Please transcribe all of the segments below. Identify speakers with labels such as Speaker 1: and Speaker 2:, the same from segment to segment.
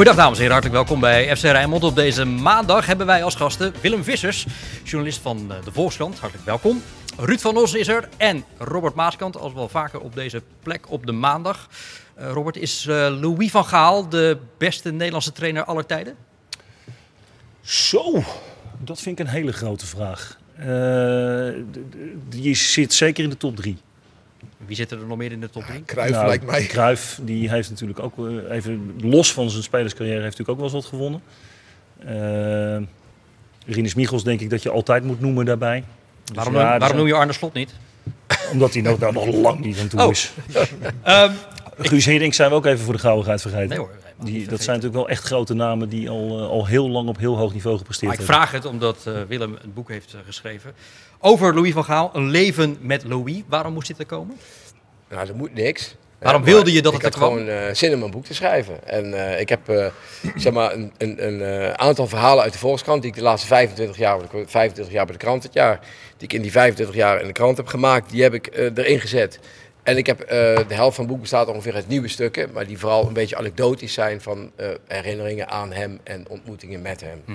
Speaker 1: Goedendag dames en heren, hartelijk welkom bij FC Rijnmond. Op deze maandag hebben wij als gasten Willem Vissers, journalist van eh, de Volkskrant. Hartelijk welkom. Ruud van Os is er en Robert Maaskant, als wel vaker op deze plek op de maandag. Uh, Robert, is uh, Louis van Gaal de beste Nederlandse trainer aller tijden?
Speaker 2: Zo, dat vind ik een hele grote vraag. Uh, je zit zeker in de top drie.
Speaker 1: Wie zit er nog meer in de top 3? Ja,
Speaker 3: Cruijff nou, lijkt mij.
Speaker 2: Cruijff, die heeft natuurlijk ook even los van zijn spelerscarrière heeft natuurlijk ook wel eens wat gewonnen. Uh, Rinus Michels denk ik dat je altijd moet noemen daarbij.
Speaker 1: Dus waarom, ja, waarom noem je Arne Slot niet?
Speaker 2: Omdat hij nog, nou, nog lang niet aan toe oh. is. um, Guus Hiddink zijn we ook even voor de gauwigheid vergeten. Nee hoor. Die, dat zijn natuurlijk wel echt grote namen die al, uh, al heel lang op heel hoog niveau gepresteerd
Speaker 1: maar ik vraag het omdat uh, Willem een boek heeft uh, geschreven over Louis van Gaal. Een leven met Louis. Waarom moest dit er komen?
Speaker 3: Nou, er moet niks.
Speaker 1: Waarom wilde je dat het er
Speaker 3: kwam? Ik had gewoon zin om een boek te schrijven. En ik heb zeg maar een, een, een aantal verhalen uit de Volkskrant... die ik de laatste 25 jaar, 25 jaar bij de krant het jaar... die ik in die 25 jaar in de krant heb gemaakt... die heb ik erin gezet. En ik heb uh, de helft van het boek bestaat ongeveer uit nieuwe stukken, maar die vooral een beetje anekdotisch zijn van uh, herinneringen aan hem en ontmoetingen met hem. Hm.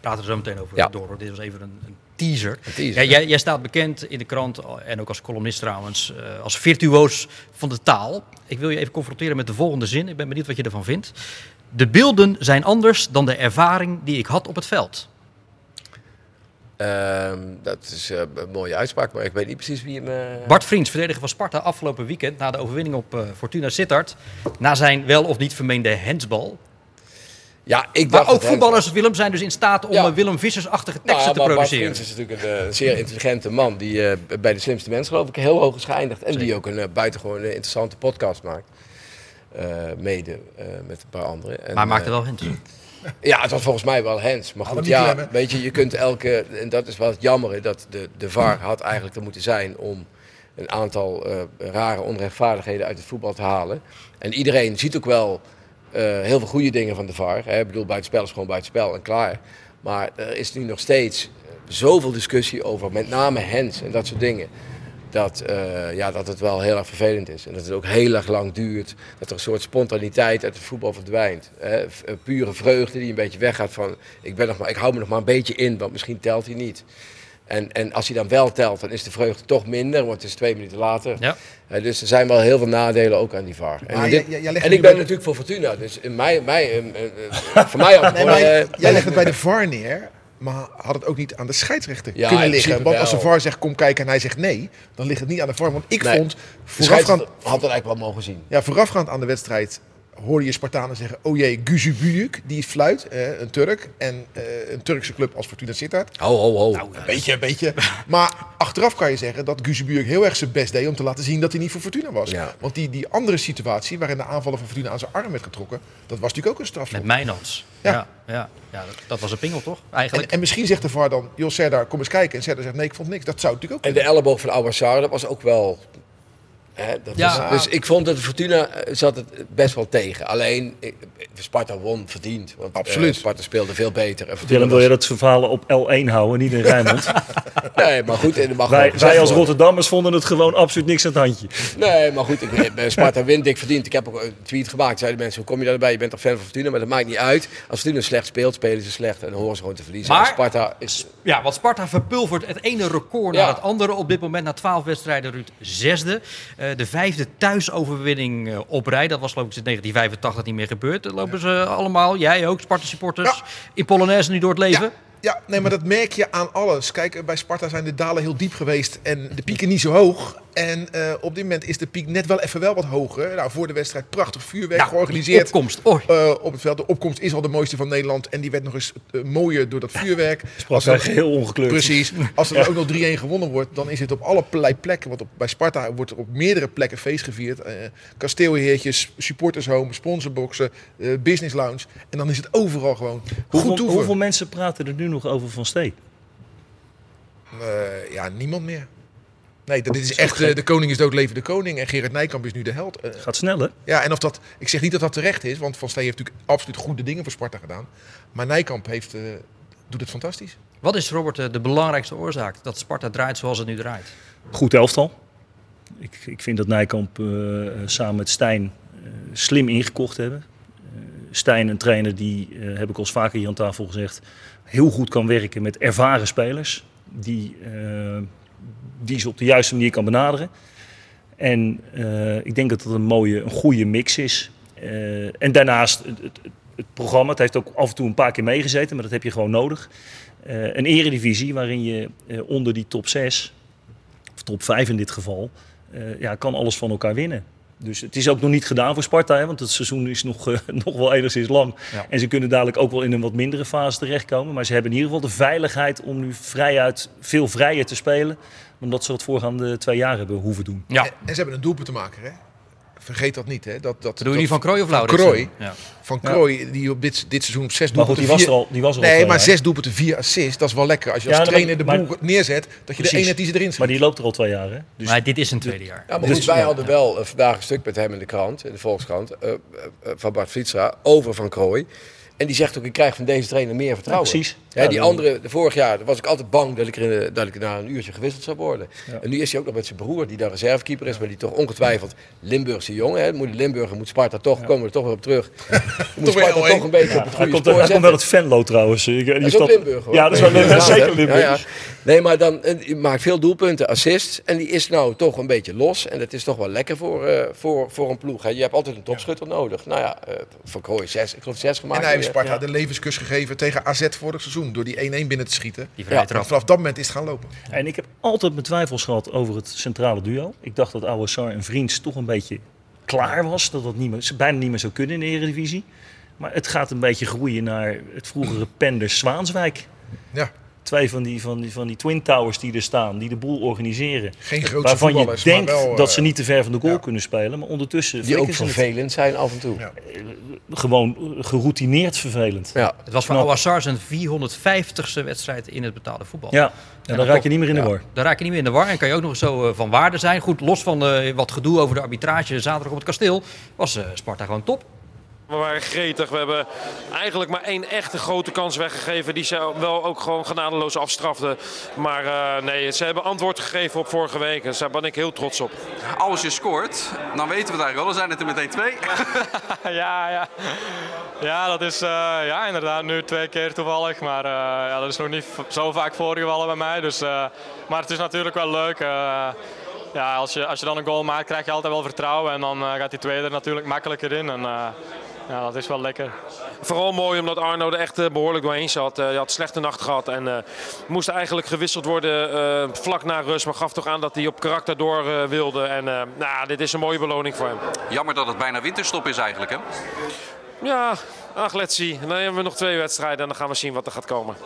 Speaker 1: Praten er zo meteen over ja. door. Dit was even een, een teaser. Ja, jij, jij, staat bekend in de krant en ook als columnist trouwens uh, als virtuoos van de taal. Ik wil je even confronteren met de volgende zin. Ik ben benieuwd wat je ervan vindt. De beelden zijn anders dan de ervaring die ik had op het veld.
Speaker 3: Uh, dat is uh, een mooie uitspraak, maar ik weet niet precies wie hem... Uh...
Speaker 1: Bart Vriends, verdediger van Sparta, afgelopen weekend na de overwinning op Fortuna Sittard. Na zijn wel of niet vermeende hensbal.
Speaker 3: Ja, ik dacht
Speaker 1: maar ook voetballers, hens... Willem, zijn dus in staat om ja. Willem Vissers-achtige teksten
Speaker 3: nou,
Speaker 1: te produceren.
Speaker 3: Bart Vriends is natuurlijk een zeer intelligente man die bij de slimste mensen geloof ik heel hoog is geëindigd. En Zeker. die ook een buitengewoon interessante podcast maakt. mede met een paar anderen. En,
Speaker 1: maar maakte wel hens.
Speaker 3: Ja, het was volgens mij wel Hens. Maar goed, ja, weet je, je kunt elke... En dat is wel het jammer, dat de, de VAR had eigenlijk er moeten zijn om een aantal uh, rare onrechtvaardigheden uit het voetbal te halen. En iedereen ziet ook wel heel veel goede dingen van de VAR. Hè. Ik bedoel, buitenspel is gewoon buitenspel en klaar. Maar er is nu nog steeds zoveel discussie over met name Hens en dat soort dingen dat, uh, ja, dat het wel heel erg vervelend is. En dat het ook heel erg lang duurt. Dat er een soort spontaniteit uit het voetbal verdwijnt. Hè? Eh, pure vreugde die een beetje weggaat van... Ik, ben nog maar, ik hou me nog maar een beetje in, want misschien telt hij niet. En, en als hij dan wel telt, dan is de vreugde toch minder, want het is twee minuten later. Ja. Uh, dus er zijn wel heel veel nadelen ook aan die VAR. En, dit, en ik ben natuurlijk voor Fortuna, dus in mij, mij, voor mij...
Speaker 4: nee, maar, jij legt het bij de VAR neer maar had het ook niet aan de scheidsrechter ja, kunnen liggen? Want als de VAR zegt kom kijken en hij zegt nee, dan ligt het niet aan de VAR. Want ik nee, vond
Speaker 3: voorafgaand... had het eigenlijk wel mogen zien.
Speaker 4: Ja, voorafgaand aan de wedstrijd hoorde je Spartanen zeggen: Oh jee, Guzubuyuk, die fluit, eh, een Turk. En eh, een Turkse club als Fortuna Sittard.
Speaker 3: Ho, ho, ho.
Speaker 4: Nou, een beetje, een beetje. Maar achteraf kan je zeggen dat Guzubuyuk heel erg zijn best deed om te laten zien dat hij niet voor Fortuna was. Ja. Want die, die andere situatie, waarin de aanvaller van Fortuna aan zijn arm werd getrokken, dat was natuurlijk ook een straf.
Speaker 1: Met Mijnans. Ja. ja, ja, ja dat, dat, was een pingel toch? Eigenlijk.
Speaker 4: En, en misschien zegt de VAR dan: Joh, Serdar, kom eens kijken. En Serdar zegt: Nee, ik vond niks. Dat zou natuurlijk ook.
Speaker 3: En de elleboog van Awassar, dat was ook wel dat ja. dus ik vond dat de Fortuna eh, zat het best wel tegen. Alleen, Sparta won verdiend. Want
Speaker 4: Absoluut.
Speaker 3: Uh, Sparta speelde veel beter.
Speaker 2: En Willem, wil je dat verhalen op L1 houden, niet in Rijnmond?
Speaker 3: nee, maar goed. Mag
Speaker 2: wij, wij als Rotterdammers vonden het gewoon absoluut niks aan het handje.
Speaker 3: Nee, maar goed. Ik, Sparta wint dik verdiend. Ik heb ook een tweet gemaakt. Zeiden mensen, hoe kom je daarbij? Je bent toch fan van Fortuna? Maar dat maakt niet uit. Als Fortuna slecht speelt, spelen ze slecht. En dan horen ze gewoon te verliezen.
Speaker 1: Maar,
Speaker 3: Sparta
Speaker 1: is... Ja, want Sparta verpulvert het ene record ja. naar het andere. Op dit moment na 12 wedstrijden, Ruud, zesde. Uh, de vijfde thuisoverwinning uh, op rij. Dat was geloof ik sinds 1985 niet meer gebeurd. Dan lopen ze allemaal, jij ook, Sparta supporters, ja. in Polonaise nu door het leven.
Speaker 4: Ja. Ja, nee, maar dat merk je aan alles. Kijk, bij Sparta zijn de dalen heel diep geweest en de pieken niet zo hoog. En uh, op dit moment is de piek net wel even wel wat hoger. Nou, voor de wedstrijd prachtig vuurwerk nou, georganiseerd.
Speaker 1: opkomst. Oh.
Speaker 4: Uh, op het veld. De opkomst is al de mooiste van Nederland. En die werd nog eens uh, mooier door dat vuurwerk.
Speaker 2: Als er heel ongekleurd.
Speaker 4: Precies. Als er ja. ook nog 3-1 gewonnen wordt, dan is het op allerlei plekken. Want op, bij Sparta wordt er op meerdere plekken feest gevierd. kasteelheertjes, supporters home, sponsorboxen, business lounge. En dan is het overal gewoon
Speaker 2: hoeveel,
Speaker 4: goed
Speaker 2: Hoeveel mensen praten er nu nog over Van Stee?
Speaker 4: ja, niemand meer. Nee, dat, dit is echt, uh, de koning is dood, leven de koning. En Gerard Nijkamp is nu de held. Uh,
Speaker 2: Gaat snel, hè?
Speaker 4: Ja, en of dat, ik zeg niet dat dat terecht is, want Van Steen heeft natuurlijk absoluut goede dingen voor Sparta gedaan. Maar Nijkamp heeft, uh, doet het fantastisch.
Speaker 1: Wat is, Robert, de belangrijkste oorzaak dat Sparta draait zoals het nu draait?
Speaker 2: Goed elftal. Ik, ik vind dat Nijkamp samen met Stijn slim ingekocht hebben. Stijn, een trainer die, heb ik al vaker hier aan tafel gezegd, heel goed kan werken met ervaren spelers. Die, die ze op de juiste manier kan benaderen. En ik denk dat dat een mooie, een goede mix is. en daarnaast het, het, programma, het heeft ook af en toe een paar keer meegezeten, maar dat heb je gewoon nodig. een eredivisie waarin je onder die top 6, of top 5 in dit geval, ja, kan alles van elkaar winnen. Dus het is ook nog niet gedaan voor Sparta, hè, want het seizoen is nog, uh, nog wel enigszins lang. En ze kunnen dadelijk ook wel in een wat mindere fase terechtkomen. Maar ze hebben in ieder geval de veiligheid om nu vrijuit veel vrijer te spelen. Dan dat ze het voorgaande twee jaar hebben hoeven doen.
Speaker 4: Ja. En, en ze hebben een doelpunt te maken, hè? Vergeet dat niet. Hè. Dat, dat,
Speaker 1: Doe je niet van Krooi of Lauw?
Speaker 4: Krooi. Ja. Van Krooi, die op dit, dit seizoen op zes doelpunten...
Speaker 2: die was er al. Die was er
Speaker 4: nee, maar zes doelpunten, vier assists. Dat is wel lekker. Als je als trainer de boel neerzet, dat je de ene die ze erin zit.
Speaker 2: Maar die loopt er al twee jaar, hè?
Speaker 1: Dus maar dit is een tweede jaar.
Speaker 3: Ja, maar dus, wij hadden wel uh, vandaag een stuk met hem in de krant, in de Volkskrant, uh, uh, van Bart Vlietstra, over Van Krooi. En die zegt ook, ik krijg van deze trainer meer vertrouwen.
Speaker 2: precies.
Speaker 3: Ja, die andere, vorig jaar was ik altijd bang dat ik, er, dat ik na een uurtje gewisseld zou worden. En nu is hij ook nog met zijn broer, die daar reservekeeper is, maar die toch ongetwijfeld Limburgse jongen. Hè, moet Limburger moet Sparta toch, komen we er toch weer op terug. moet Sparta toch een beetje op het goede
Speaker 2: komt, spoor Hij komt wel het Venlo trouwens.
Speaker 3: Die dat is ook Limburg hoor.
Speaker 2: Ja, dat is wel Limburg, zeker Limburg.
Speaker 3: Nee, maar dan je maakt veel doelpunten, assist. En die is nou toch een beetje los. En dat is toch wel lekker voor, uh, voor, voor een ploeg. Hè. Je hebt altijd een topschutter nodig. Nou ja, uh, Van Krooi zes, ik geloof zes gemaakt.
Speaker 4: Sparta de levenskus gegeven tegen AZ vorig seizoen. Door die 1-1 binnen te schieten. Die ja, vanaf dat moment is het gaan lopen.
Speaker 2: En ik heb altijd mijn twijfels gehad over het centrale duo. Ik dacht dat Oude Sar en Vriends toch een beetje klaar was. Dat dat niet meer, bijna niet meer zou kunnen in de Eredivisie. Maar het gaat een beetje groeien naar het vroegere Penders Zwaanswijk.
Speaker 4: Ja
Speaker 2: twee van die, van, die, van die Twin Towers die er staan, die de boel organiseren.
Speaker 4: Geen grote
Speaker 2: Waarvan je denkt wel, dat ze eh, niet te ver van de goal kunnen spelen, maar ondertussen...
Speaker 3: Die ook vervelend zijn af en toe. Ja.
Speaker 2: Eh, gewoon geroutineerd vervelend.
Speaker 1: Ja. Het was voor Awassar zijn 450ste wedstrijd in het betaalde voetbal.
Speaker 2: Ja, en dan, raak je niet meer in de war.
Speaker 1: Dan raak je niet meer in de war en kan je ook nog zo uh, van waarde zijn. Goed, los van uh, wat gedoe over de arbitrage zaterdag op het kasteel, was Sparta gewoon top.
Speaker 5: We waren gretig. We hebben eigenlijk maar één echte grote kans weggegeven. Die ze wel ook gewoon genadeloos afstraften. Maar uh, nee, ze hebben antwoord gegeven op vorige week. En daar ben ik heel trots op.
Speaker 6: Als je scoort, dan weten we het eigenlijk wel. Dan zijn het er meteen twee.
Speaker 5: ja, ja. ja, dat is uh, ja, inderdaad nu twee keer toevallig. Maar uh, ja, dat is nog niet zo vaak voorgevallen bij mij. Dus, maar het is natuurlijk wel leuk ja, als, je, als je dan een goal maakt, krijg je altijd wel vertrouwen. En dan uh, gaat die tweede natuurlijk makkelijker in. En, uh, ja, dat is wel lekker. Vooral mooi omdat Arno er echt uh, behoorlijk doorheen zat. hij had een slechte nacht gehad en moest eigenlijk gewisseld worden vlak na rust. Maar gaf toch aan dat hij op karakter door wilde. En nou, dit is een mooie beloning voor hem.
Speaker 6: Jammer dat het bijna winterstop is eigenlijk hè?
Speaker 5: Ja, ach let's see. Dan hebben we nog twee wedstrijden en dan gaan we zien wat er gaat komen.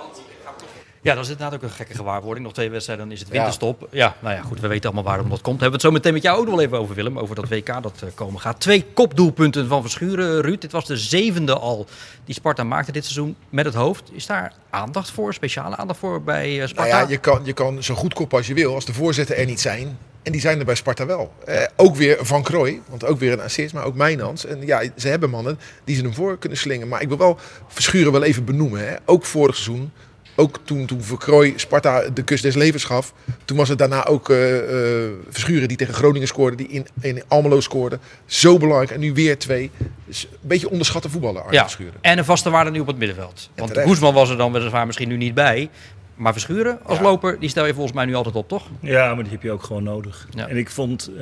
Speaker 1: Ja, dat is inderdaad ook een gekke gewaarwording. Nog twee wedstrijden, dan is het winterstop. Ja. nou ja, goed, we weten allemaal waarom dat komt. Hebben we het zo meteen met jou ook nog wel even over, Willem. Over dat WK dat uh, komen gaat. Twee kopdoelpunten van Verschuren, Ruud. Dit was de zevende al die Sparta maakte dit seizoen met het hoofd. Is daar aandacht voor, speciale aandacht voor bij Sparta?
Speaker 4: Nou ja, je kan, je kan zo goed koppen als je wil, als de voorzetten er niet zijn. En die zijn er bij Sparta wel. Eh, ook weer Van Krooi, want ook weer een assist, maar ook Mijnans. En ja, ze hebben mannen die ze hem voor kunnen slingen. Maar ik wil wel Verschuren wel even benoemen. Hè. Ook vorig seizoen ook toen, toen Verkrooi Sparta de kust des levens gaf. Toen was het daarna ook uh, uh, Verschuren die tegen Groningen scoorde. Die in, in Almelo scoorde. Zo belangrijk. En nu weer twee. Dus een beetje onderschatte voetballer Arne ja. Verschuren.
Speaker 1: En een vaste waarde nu op het middenveld. Want Hoesman was er dan weliswaar misschien nu niet bij. Maar Verschuren als loper, die stel je volgens mij nu altijd op, toch?
Speaker 2: Ja, maar die heb je ook gewoon nodig. En ik vond uh,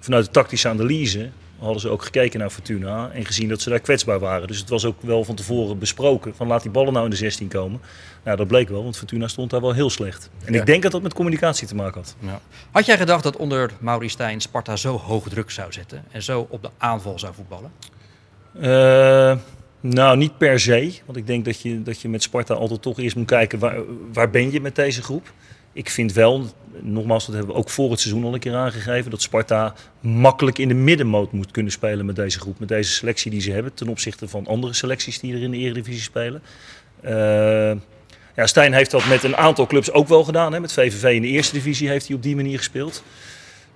Speaker 2: vanuit de tactische analyse hadden ze ook gekeken naar Fortuna en gezien dat ze daar kwetsbaar waren. Dus het was ook wel van tevoren besproken van laat die ballen nou in de 16 komen. Nou, dat bleek wel, want Fortuna stond daar wel heel slecht. En ik denk dat dat met communicatie te maken had. Ja.
Speaker 1: Had jij gedacht dat onder Mauri Stijn Sparta zo hoog druk zou zetten en zo op de aanval zou voetballen?
Speaker 2: Uh, nou, niet per se. Want ik denk dat je, dat je met Sparta altijd toch eerst moet kijken waar, waar ben je met deze groep ik vind wel, nogmaals, dat hebben we ook voor het seizoen al een keer aangegeven, dat Sparta makkelijk in de middenmoot moet kunnen spelen met deze groep, met deze selectie die ze hebben, ten opzichte van andere selecties die er in de Eredivisie spelen. Uh, ja, Stijn heeft dat met een aantal clubs ook wel gedaan. Hè. Met VVV in de eerste divisie heeft hij op die manier gespeeld.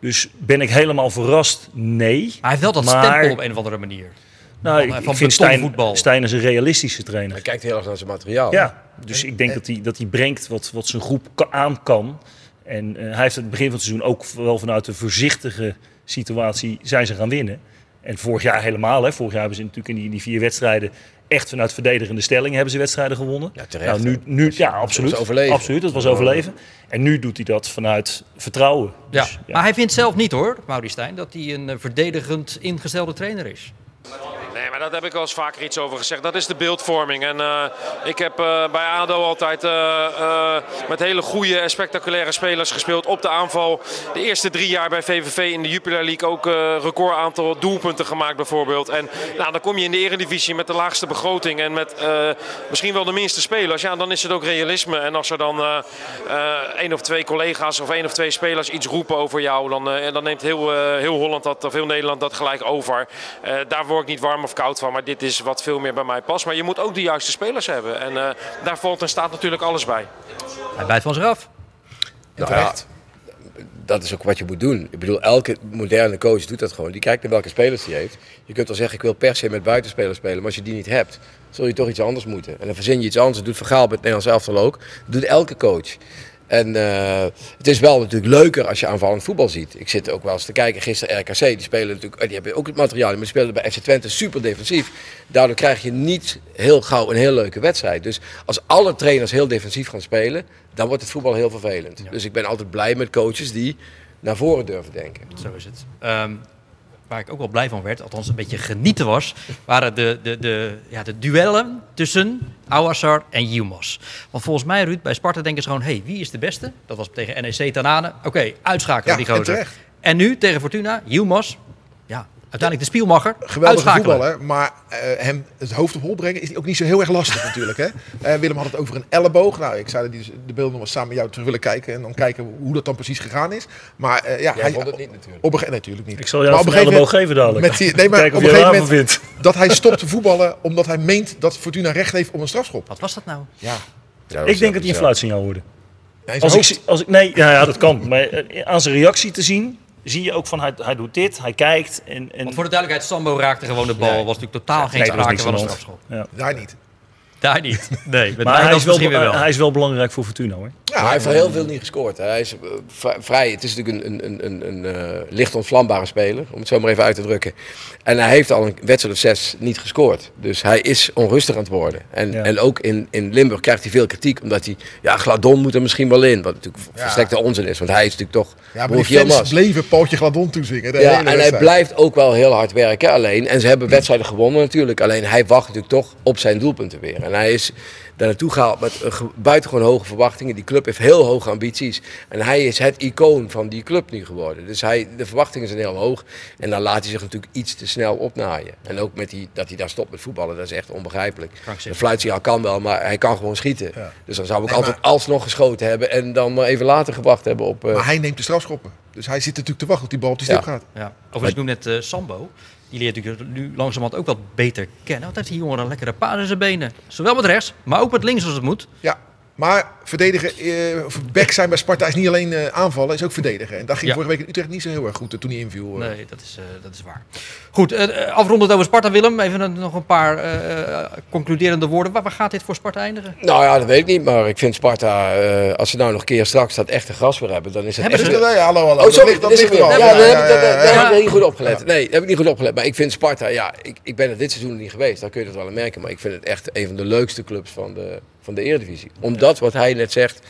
Speaker 2: Dus ben ik helemaal verrast? Nee.
Speaker 1: hij heeft wel dat stempel op een of andere manier.
Speaker 2: Nou, van, ik, ik vind Stijn, Stijn is een realistische trainer.
Speaker 3: Hij kijkt heel erg naar zijn materiaal.
Speaker 2: Ja, dus ik denk dat hij, dat hij brengt wat, wat zijn groep aan kan. En uh, hij heeft het begin van het seizoen ook wel vanuit een voorzichtige situatie zijn ze gaan winnen. En vorig jaar helemaal. Hè. Vorig jaar hebben ze natuurlijk in die, die vier wedstrijden echt vanuit verdedigende stelling hebben ze wedstrijden gewonnen.
Speaker 3: Ja, terecht,
Speaker 2: nou, nu, nu, ja, absoluut.
Speaker 3: was overleven.
Speaker 2: Absoluut, dat was overleven. En nu doet hij dat vanuit vertrouwen.
Speaker 1: Ja.
Speaker 2: Dus,
Speaker 1: Maar hij vindt zelf niet hoor, Maurice Stijn, dat hij een eh, verdedigend ingestelde trainer is.
Speaker 7: Nee, maar daar heb ik wel eens vaker iets over gezegd. Dat is de beeldvorming. En eh, ik heb eh, bij ADO altijd eh, met hele goede en spectaculaire spelers gespeeld op de aanval. De eerste drie jaar bij VVV in de Jupiler League ook record aantal doelpunten gemaakt bijvoorbeeld. En nou, dan kom je in de eredivisie met de laagste begroting en met misschien wel de minste spelers. Ja, dan is het ook realisme. En als er dan één of twee collega's of één of twee spelers iets roepen over jou, dan, dan neemt heel, heel Holland dat, of heel Nederland dat gelijk over. Daar word ik niet warm of koud van, maar dit is wat veel meer bij mij past. Maar je moet ook de juiste spelers hebben. En eh, daar valt en staat natuurlijk alles bij.
Speaker 1: Hij bijt van zich af.
Speaker 3: Nou ja, dat is ook wat je moet doen. Ik bedoel, elke moderne coach doet dat gewoon. Die kijkt naar welke spelers hij heeft. Je kunt wel zeggen, ik wil per se met buitenspelers spelen. Maar als je die niet hebt, zul je toch iets anders moeten. En dan verzin je iets anders. Dat doet Vergaal bij het Nederlands elftal ook. Dat doet elke coach. En eh, het is wel natuurlijk leuker als je aanvallend voetbal ziet. Ik zit ook wel eens te kijken. Gisteren RKC, die spelen natuurlijk, die hebben ook het materiaal. Maar die spelen bij FC Twente super defensief. Daardoor krijg je niet heel gauw een heel leuke wedstrijd. Dus als alle trainers heel defensief gaan spelen, dan wordt het voetbal heel vervelend. Dus ik ben altijd blij met coaches die naar voren durven denken.
Speaker 1: Zo is het. Ehm, waar ik ook wel blij van werd, althans een beetje genieten was, waren de, de, de, ja, de duellen tussen Ouassar en Yilmaz. Want volgens mij, Ruud, bij Sparta denken ze gewoon, hé, hey, wie is de beste? Dat was tegen NEC Tanane. Oké, uitschakelen
Speaker 4: Ja,
Speaker 1: die gozer.
Speaker 4: terecht.
Speaker 1: En nu tegen Fortuna, Yilmaz. Ja, uiteindelijk de spielmacher.
Speaker 4: Geweldige voetballer, maar eh, hem het hoofd op hol brengen is ook niet zo heel erg lastig natuurlijk. Hè? Eh, Willem had het over een elleboog. Nou, ik zou die, de beelden nog eens samen met jou terug willen kijken en dan kijken hoe dat dan precies gegaan is. Maar eh, ja,
Speaker 3: Jij
Speaker 4: hij,
Speaker 3: vond het niet natuurlijk.
Speaker 4: Op nee, natuurlijk niet.
Speaker 2: Ik zal
Speaker 4: Maar
Speaker 2: jou
Speaker 4: op
Speaker 2: een elleboog geven dadelijk.
Speaker 4: Met die, nee, maar
Speaker 2: Kijken
Speaker 4: op een gegeven moment
Speaker 2: vindt.
Speaker 4: dat hij stopt te voetballen omdat hij meent dat Fortuna recht heeft op een strafschop.
Speaker 1: Wat was dat nou?
Speaker 4: Ja,
Speaker 2: Ik denk dat hij een fluitsignaal hoorde.
Speaker 4: is
Speaker 2: Als
Speaker 4: hoofd-
Speaker 2: als ik, nee, ja, ja, dat kan. Maar aan zijn reactie te zien, zie je ook van hij, hij doet dit, hij kijkt. En, en
Speaker 1: Want voor de duidelijkheid, Sambo raakte gewoon de bal.
Speaker 2: Nee.
Speaker 1: Was natuurlijk totaal geen
Speaker 2: Nee,
Speaker 1: sprake van een strafschop.
Speaker 2: Ja.
Speaker 4: daar niet.
Speaker 1: Daar niet. Nee, met
Speaker 2: Maar hij is, wel,
Speaker 1: misschien weer wel.
Speaker 2: hij is wel belangrijk voor Fortuna hoor.
Speaker 4: Ja,
Speaker 3: hij heeft al heel veel niet gescoord. hè. Hij is eh, vrij. Het is natuurlijk een, een, een, een, een eh, licht ontvlambare speler, om het zo maar even uit te drukken. En hij heeft al een wedstrijd of zes niet gescoord. Dus hij is onrustig aan het worden. En,
Speaker 2: Ja.
Speaker 3: en ook in, in Limburg krijgt hij veel kritiek, omdat hij, ja, Gladon moet er misschien wel in. Wat natuurlijk
Speaker 4: Ja.
Speaker 3: verstrekte onzin is, want hij is natuurlijk toch
Speaker 4: Ja, maar die fans bleven Paultje Gladon toezingen. De
Speaker 3: Ja,
Speaker 4: hele
Speaker 3: en hij blijft ook wel heel hard werken alleen. En ze hebben wedstrijden gewonnen natuurlijk. Alleen hij wacht natuurlijk toch op zijn doelpunten weer. En hij is daar naartoe gehaald met ge- buitengewoon hoge verwachtingen. Die club heeft heel hoge ambities. En hij is het icoon van die club nu geworden. Dus hij, de verwachtingen zijn heel hoog. En dan laat hij zich natuurlijk iets te snel opnaaien. En ook met die, dat hij daar stopt met voetballen, dat is echt onbegrijpelijk. De fluitsignaal kan wel, maar hij kan gewoon schieten.
Speaker 4: Ja.
Speaker 3: Dus dan zou ik
Speaker 4: Nee,
Speaker 3: altijd alsnog geschoten hebben. En dan maar even later gewacht hebben op... eh,
Speaker 4: Maar hij neemt de strafschoppen. Dus hij zit natuurlijk te wachten tot die bal op die
Speaker 3: Ja.
Speaker 4: stip gaat.
Speaker 1: Ja. Overigens, ik noem net eh, Sambo. Die leert natuurlijk nu langzamerhand ook wat beter kennen. Wat heeft die jongen een lekkere paas in zijn benen. Zowel met rechts, maar ook met links als het moet.
Speaker 4: Ja, maar verdedigen, eh, back zijn bij Sparta is niet alleen eh, aanvallen, is ook verdedigen. En dat ging
Speaker 1: Ja.
Speaker 4: vorige week in Utrecht niet zo heel erg goed eh, toen hij inviel. eh.
Speaker 1: Nee, dat is, eh, dat is waar. Goed, afrondend over Sparta, Willem. Even een- nog een paar concluderende woorden. Waar, waar gaat dit voor Sparta eindigen?
Speaker 3: Nou ja, dat weet ik niet. Maar ik vind Sparta, eh, als ze nou nog een keer straks dat echte gras weer hebben, dan is het
Speaker 1: Hebben
Speaker 3: echt...
Speaker 1: ze-
Speaker 4: Nee, hallo, hallo.
Speaker 3: Oh,
Speaker 4: dat
Speaker 3: sorry,
Speaker 4: ligt, dat ligt al.
Speaker 3: Ja, daar heb ik- niet goed opgelet. Nee, daar heb ik niet goed opgelet. Maar ik vind Sparta, ja, ik, ik ben er dit seizoen niet geweest. Dan kun je dat wel aan merken. Maar ik vind het echt een van de leukste clubs van de, van de Eredivisie. Omdat, wat hij net zegt,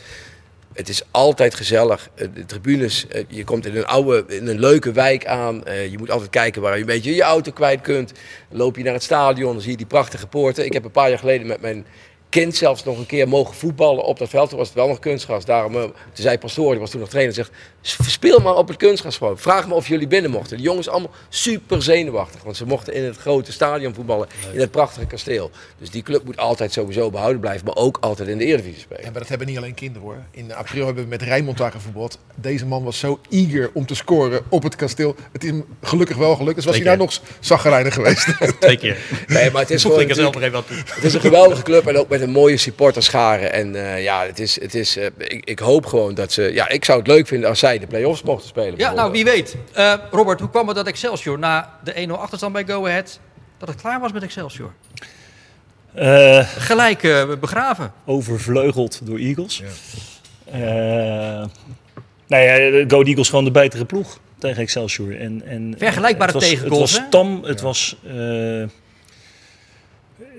Speaker 3: het is altijd gezellig. Eh, De tribunes, eh, je komt in een oude, in een leuke wijk aan. Eh, Je moet altijd kijken waar je een beetje je auto kwijt kunt. Dan loop je naar het stadion, dan zie je die prachtige poorten. Ik heb een paar jaar geleden met mijn kind zelfs nog een keer mogen voetballen op dat veld. Toen was het wel nog kunstgras. Daarom, eh, toen zei Pastoor, die was toen nog trainer, zegt, speel maar op het kunstgras gewoon. Vraag me of jullie binnen mochten. De jongens allemaal super zenuwachtig, want ze mochten in het grote stadion voetballen, in het prachtige kasteel. Dus die club moet altijd sowieso behouden blijven, maar ook altijd in de Eredivisie spelen.
Speaker 4: En maar dat hebben niet alleen kinderen hoor. In april hebben we met Rijnmond daar gevoetbald. Deze man was zo eager om te scoren op het kasteel. Het is hem gelukkig wel gelukt. Dus was hij
Speaker 1: Twee
Speaker 4: nou nog zaggerijnig geweest.
Speaker 1: Twee keer.
Speaker 3: Nee, maar het is, gewoon
Speaker 1: er
Speaker 3: het is een geweldige club en ook met een mooie supporterschare. En eh, ja, het is, het is, eh, ik, ik hoop gewoon dat ze... Ja, ik zou het leuk vinden als zij de play-offs mochten spelen.
Speaker 1: Ja, nou wie weet. Eh, Robert, hoe kwam het dat Excelsior na de 1-0 achterstand bij Go Ahead... dat het klaar was met Excelsior?
Speaker 2: Eh,
Speaker 1: Gelijk begraven.
Speaker 2: overvleugeld door Eagles. Eh, Nou ja, Go Eagles gewoon de betere ploeg tegen Excelsior. En, en,
Speaker 1: Vergelijkbare
Speaker 2: het was,
Speaker 1: tegengoals,
Speaker 2: Het was tam, het was...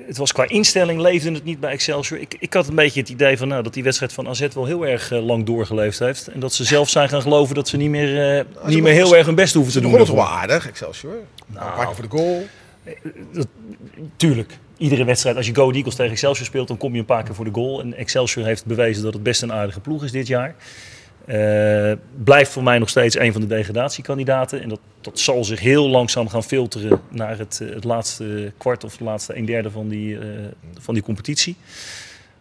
Speaker 2: Het was qua instelling leefde het niet bij Excelsior. Ik, ik had een beetje het idee van, nou, dat die wedstrijd van AZ wel heel erg uh, lang doorgeleefd heeft. En dat ze zelf zijn gaan geloven dat ze niet meer, uh, niet meer heel erg hun best hoeven te doen.
Speaker 4: Dat is wel aardig, Excelsior. Nou, een voor de goal.
Speaker 2: Dat, tuurlijk. Iedere wedstrijd, als je Go Eagles tegen Excelsior speelt, dan kom je een paar keer voor de goal. En Excelsior heeft bewezen dat het best een aardige ploeg is dit jaar. Uh, blijft voor mij nog steeds een van de degradatiekandidaten. En dat, dat zal zich heel langzaam gaan filteren naar het, het laatste kwart of de laatste een derde van die, uh, van die competitie.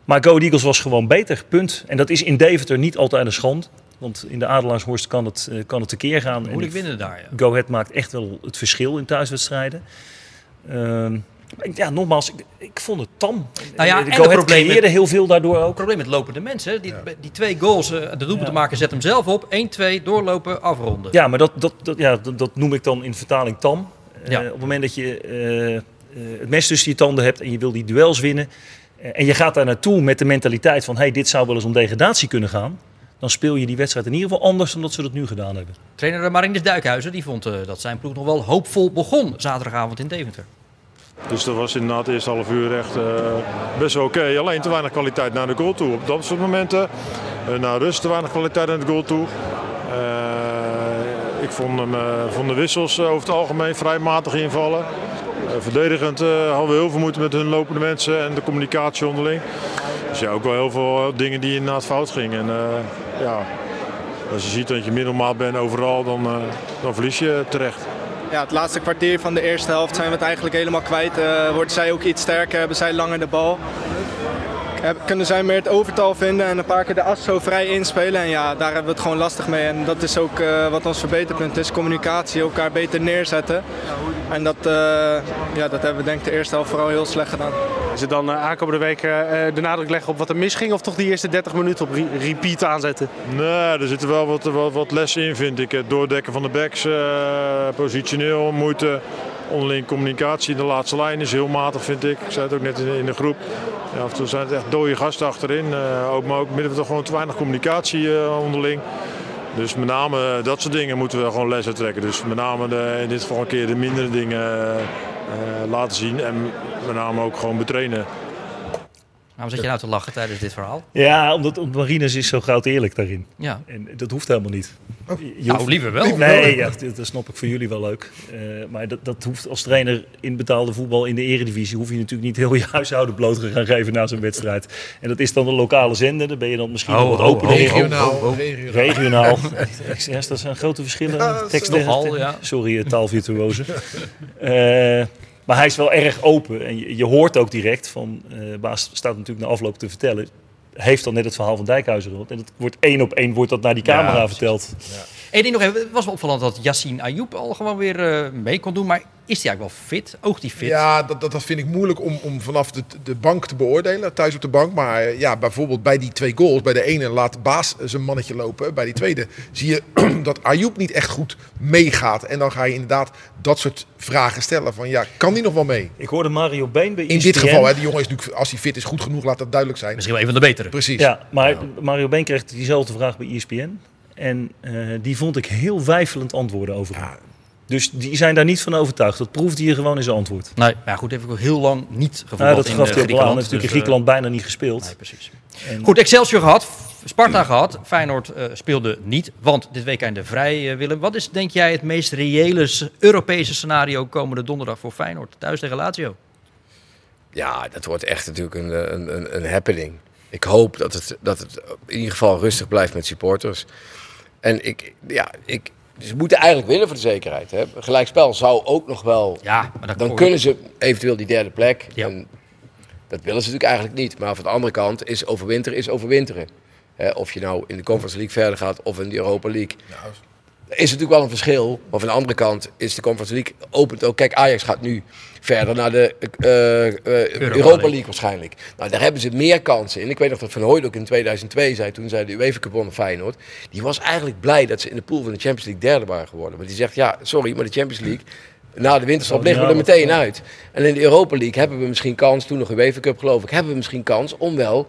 Speaker 2: Maar Go Eagles was gewoon beter, punt. En dat is in Deventer niet altijd een schand. Want in de Adelaarshorst kan het, kan het tekeer gaan.
Speaker 1: Moeilijk winnen daar, ja.
Speaker 2: Go Ahead maakt echt wel het verschil in thuiswedstrijden. Ehm, ja, nogmaals, ik, ik, vond het tam.
Speaker 1: Nou ja,
Speaker 2: de Go Ahead creëerde heel veel daardoor ook.
Speaker 1: Het probleem met lopende mensen. Die, ja. die twee goals, uh, de doelpunt te maken, zet hem zelf op. 1-2, doorlopen, afronden.
Speaker 2: Ja, maar dat, dat, dat, ja, dat, dat noem ik dan in vertaling tam. Uh, ja. Op het moment dat je uh, het mes tussen je tanden hebt en je wil die duels winnen... en je gaat daar naartoe met de mentaliteit van... hey, dit zou wel eens om degradatie kunnen gaan... dan speel je die wedstrijd in ieder geval anders dan dat ze dat nu gedaan hebben.
Speaker 1: Trainer Marinus Duikhuizen die vond dat zijn ploeg nog wel hoopvol begon zaterdagavond in Deventer.
Speaker 8: Dus dat was inderdaad het eerste half uur echt uh, best oké. Alleen te weinig kwaliteit naar de goal toe. Op dat soort momenten. Uh, naar rust te weinig kwaliteit naar de goal toe. Uh, ik vond, hem, vond de wissels over het algemeen vrij matig invallen. verdedigend hadden we heel veel moeite met hun lopende mensen en de communicatie onderling. Dus ja, ook wel heel veel dingen die inderdaad fout gingen. En, ja, als je ziet dat je middelmaat bent overal, dan, dan verlies je terecht
Speaker 9: ja, het laatste kwartier van de eerste helft zijn we het eigenlijk helemaal kwijt. Uh, worden zij ook iets sterker, hebben zij langer de bal. Kunnen zij meer het overtal vinden en een paar keer de as zo vrij inspelen. En ja, daar hebben we het gewoon lastig mee. En dat is ook uh, wat ons verbeterpunt is. Communicatie, elkaar beter neerzetten. En dat, uh, ja, dat hebben we denk ik de eerste helft vooral heel slecht gedaan.
Speaker 10: Is het dan uh, aankomende week de nadruk leggen op wat er misging of toch die eerste 30 minuten op re repeat aanzetten?
Speaker 8: Nee, er zitten wel wat, wat, wat lessen in vind ik. Het doordekken van de backs, positioneel, moeite onderling communicatie in de laatste lijn is heel matig, vind ik. Ik zei het ook net in, in de groep. Ja, af zijn het echt dode gasten achterin. Uh, ook, maar ook midden toch gewoon te weinig communicatie uh, onderling. Dus met name dat soort dingen moeten we gewoon lessen trekken. Dus met name de, in dit geval een keer de mindere dingen laten zien. En met name ook gewoon betrainen.
Speaker 1: Waarom zit je nou te lachen tijdens dit verhaal?
Speaker 2: Ja, omdat, omdat Marinus is zo goud eerlijk daarin.
Speaker 1: Ja.
Speaker 2: En dat hoeft helemaal niet.
Speaker 1: Oh. Je nou, liever wel.
Speaker 2: Nee, ja, dat, dat, snap ik voor jullie wel leuk. Uh, maar dat, dat hoeft als trainer in betaalde voetbal in de eredivisie... hoef je natuurlijk niet heel je huishouden bloot te gaan geven na zo'n wedstrijd. En dat is dan een lokale zender. Dan ben je dan misschien
Speaker 1: oh,
Speaker 2: wat
Speaker 1: oh,
Speaker 2: opener.
Speaker 1: Oh,
Speaker 4: regionaal.
Speaker 1: oh, oh,
Speaker 2: regionaal. regionaal. ja, dat zijn grote verschillen.
Speaker 4: Ja,
Speaker 2: Tekst
Speaker 1: nogal, ja.
Speaker 2: Sorry, taalvirtuozen. uh, maar hij is wel erg open. En je, je hoort ook direct van, uh, Baas staat natuurlijk na afloop te vertellen. Heeft dan net het verhaal van Dijkhuizen gehad. En dat wordt één op één wordt dat naar die camera ja, verteld.
Speaker 1: Ja. Ding nog even, het was wel opvallend dat Yassine Ayoub al gewoon weer uh, mee kon doen. Maar is hij eigenlijk wel fit? Oogt hij fit?
Speaker 4: Ja, dat, dat, dat vind ik moeilijk om, om vanaf de, de bank te beoordelen, thuis op de bank. Maar ja, bijvoorbeeld bij die twee goals, bij de ene laat Baas zijn mannetje lopen. Bij die tweede zie je dat Ayoub niet echt goed meegaat. En dan ga je inderdaad dat soort vragen stellen van ja, kan die nog wel mee?
Speaker 2: Ik hoorde Mario Been bij
Speaker 4: In dit geval, hè, die jongen is natuurlijk, als hij fit is, goed genoeg, laat dat duidelijk zijn.
Speaker 1: Misschien wel een van de betere.
Speaker 4: Precies.
Speaker 2: Ja, maar ja. Mario Been kreeg diezelfde vraag bij ESPN. En uh, die vond ik heel weifelend antwoorden over. Ja. Dus die zijn daar niet van overtuigd. Dat proefde je gewoon in zijn antwoord.
Speaker 1: Nee, maar ja, goed, heb ik ook heel lang niet gevoeld.
Speaker 2: Ja, dat gaf
Speaker 1: in
Speaker 2: hij ook aan. natuurlijk in Griekenland uh, bijna niet gespeeld.
Speaker 1: Nee, precies. En... Goed, Excelsior gehad, Sparta gehad. Feyenoord uh, speelde niet, want dit weekend de vrij, uh, Willem. Wat is denk jij het meest reële Europese scenario komende donderdag voor Feyenoord? Thuis tegen Lazio?
Speaker 3: Ja, dat wordt echt natuurlijk een, een, een happening. Ik hoop dat het, dat het in ieder geval rustig blijft met supporters. En ik, ja, ik, ze moeten eigenlijk winnen voor de zekerheid. Hè. Gelijkspel zou ook nog wel.
Speaker 1: Ja, maar
Speaker 3: dan, kunnen ze eventueel die derde plek. Ja. En dat willen ze natuurlijk eigenlijk niet. Maar van de andere kant is overwinteren is overwinteren. Hè, of je nou in de Conference League verder gaat of in de Europa League.
Speaker 4: Nou,
Speaker 3: is natuurlijk wel een verschil. Maar van de andere kant is de Conference League opent ook. Kijk, Ajax gaat nu verder naar de uh, uh, Europa, Europa League waarschijnlijk. Nou, daar hebben ze meer kansen in. Ik weet nog dat Van Hooyd ook in 2002 zei, toen zij de UEFA Cup wonnen Feyenoord. Die was eigenlijk blij dat ze in de pool van de Champions League derde waren geworden. Maar die zegt, ja, sorry, maar de Champions League... Na de winterstop liggen we er meteen uit. En in de Europa League hebben we misschien kans, toen nog een UEFA Cup geloof ik, hebben we misschien kans om wel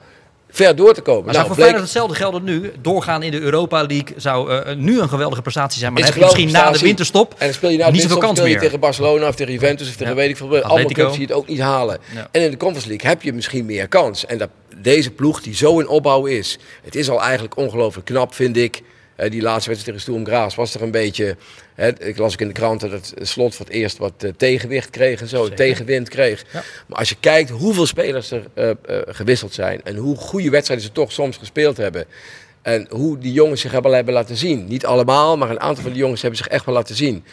Speaker 3: ver door te komen.
Speaker 1: Maar
Speaker 3: nou,
Speaker 1: zou voor Feyenoord hetzelfde gelden nu? Doorgaan in de Europa League zou uh, nu een geweldige prestatie zijn. Maar dan heb je misschien na de winterstop
Speaker 3: En dan speel je na de
Speaker 1: niet zoveel kans
Speaker 3: speel je
Speaker 1: meer.
Speaker 3: tegen Barcelona of tegen Juventus of tegen
Speaker 1: Ja.
Speaker 3: weet ik veel. Allemaal
Speaker 1: Atletico.
Speaker 3: clubs die het ook niet halen.
Speaker 1: Ja.
Speaker 3: En in de Conference League heb je misschien meer kans. En dat, deze ploeg die zo in opbouw is. Het is al eigenlijk ongelooflijk knap, vind ik. Eh, die laatste wedstrijd tegen Stoem Graas was er een beetje... Hè, ik las ook in de kranten dat Slot voor het eerst wat eh, tegenwicht kreeg en zo.
Speaker 1: Zeker.
Speaker 3: Tegenwind kreeg.
Speaker 1: Ja.
Speaker 3: Maar als je kijkt hoeveel spelers er eh, eh, gewisseld zijn... en hoe goede wedstrijden ze toch soms gespeeld hebben... En hoe die jongens zich hebben, hebben laten zien. Niet allemaal, maar een aantal van die jongens hebben zich echt wel laten zien.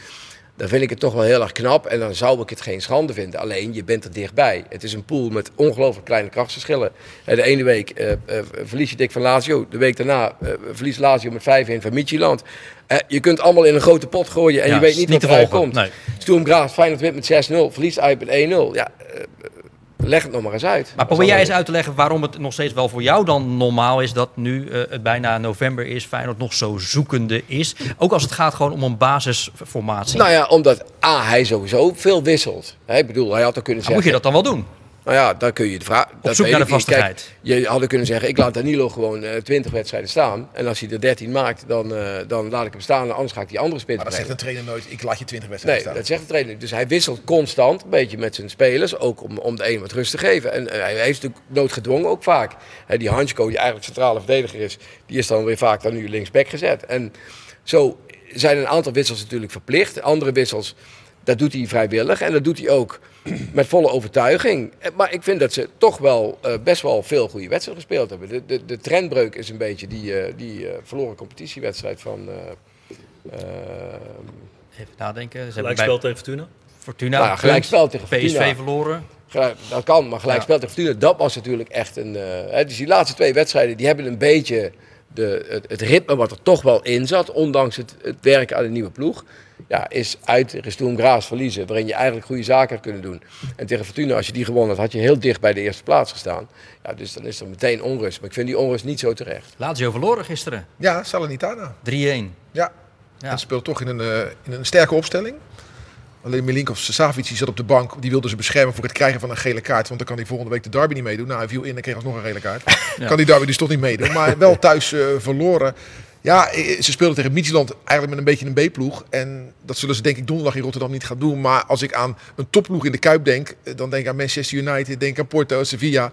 Speaker 3: Dan vind ik het toch wel heel erg knap. En dan zou ik het geen schande vinden. Alleen, je bent er dichtbij. Het is een pool met ongelooflijk kleine krachtsverschillen. Eh, De ene week eh, eh, verlies je dik van Lazio. De week daarna eh, verliest Lazio met 5-1 van. Eh, je kunt allemaal in een grote pot gooien en
Speaker 1: Ja,
Speaker 3: je weet niet
Speaker 1: niet
Speaker 3: wat eruit
Speaker 1: volgen.
Speaker 3: komt.
Speaker 1: Nee.
Speaker 3: Sturm Graz, Feyenoord wint met 6-0. Verliest uit met 1-0. Ja, leg het nog maar eens uit.
Speaker 1: Maar probeer jij eens uit te leggen waarom het nog steeds wel voor jou dan normaal is dat nu eh, het bijna november is, Feyenoord nog zo zoekende is. Ook als het gaat gewoon om een basisformatie.
Speaker 3: Nou ja, omdat A, hij sowieso veel wisselt. Hè, ik bedoel, hij had er kunnen zeggen...
Speaker 1: moet je dat dan wel doen?
Speaker 3: Nou ja, dan kun je de vraag. dat
Speaker 1: zoek
Speaker 3: weet
Speaker 1: naar de
Speaker 3: niet. Kijk,
Speaker 1: vastigheid.
Speaker 3: je had kunnen zeggen: ik laat Danilo gewoon eh 20 wedstrijden staan. En als hij er 13 maakt, dan, eh, dan laat ik hem staan. En anders ga ik die andere spits
Speaker 4: Maar dat zegt
Speaker 3: brengen.
Speaker 4: trainer nooit, ik laat je 20
Speaker 3: Nee,
Speaker 4: wedstrijden staan.
Speaker 3: dat zegt de trainer. Dus hij wisselt constant een beetje met zijn spelers. Ook om, om de een wat rust te geven. En eh, hij heeft natuurlijk noodgedwongen ook vaak. Hè, die Hansko, die eigenlijk centrale verdediger is, die is dan weer vaak dan nu linksback gezet. En zo zijn een aantal wissels natuurlijk verplicht. Andere wissels, dat doet hij vrijwillig. En dat doet hij ook met volle overtuiging. Eh, Maar ik vind dat ze toch wel eh, best wel veel goede wedstrijden gespeeld hebben. De, de, de trendbreuk is een beetje die, eh, die eh, verloren competitiewedstrijd van...
Speaker 1: Even nadenken. Ze hebben
Speaker 2: Gelijkspel
Speaker 1: bij
Speaker 2: tegen Fortuna.
Speaker 1: Fortuna.
Speaker 3: Nou gelijkspel tegen
Speaker 1: PSV
Speaker 3: Fortuna.
Speaker 1: verloren.
Speaker 3: Gelijk- Dat kan, maar gelijk
Speaker 1: Ja.
Speaker 3: spel tegen Fortuna, dat was natuurlijk echt een... eh, hè, dus die laatste twee wedstrijden, die hebben een beetje de, het, het ritme wat er toch wel in zat, ondanks het, het werk aan de nieuwe ploeg. Ja, is uit tegen Stoem Graas verliezen, waarin je eigenlijk goede zaken had kunnen doen. En tegen Fortuna, als je die gewonnen had, had je heel dicht bij de eerste plaats gestaan. Ja, dus dan is er meteen onrust. Maar ik vind die onrust niet zo terecht.
Speaker 1: Lazio verloren gisteren.
Speaker 4: Ja, Salernitana.
Speaker 1: 3-1.
Speaker 4: Ja.
Speaker 1: Ja.
Speaker 4: En speelt toch in een, eh, in een sterke opstelling. Alleen Milinkov Savic die zat op de bank. Die wilde ze beschermen voor het krijgen van een gele kaart. Want dan kan hij volgende week de derby niet meedoen. Nou, hij viel in en kreeg alsnog een gele kaart. Kan die derby dus toch niet meedoen. Maar wel thuis eh, verloren. Ja, ze speelden tegen Midtjylland eigenlijk met een beetje een B-ploeg. En dat zullen ze denk ik donderdag in Rotterdam niet gaan doen. Maar als ik aan een topploeg in de Kuip denk, eh, dan denk ik aan Manchester United, denk aan Porto, Sevilla.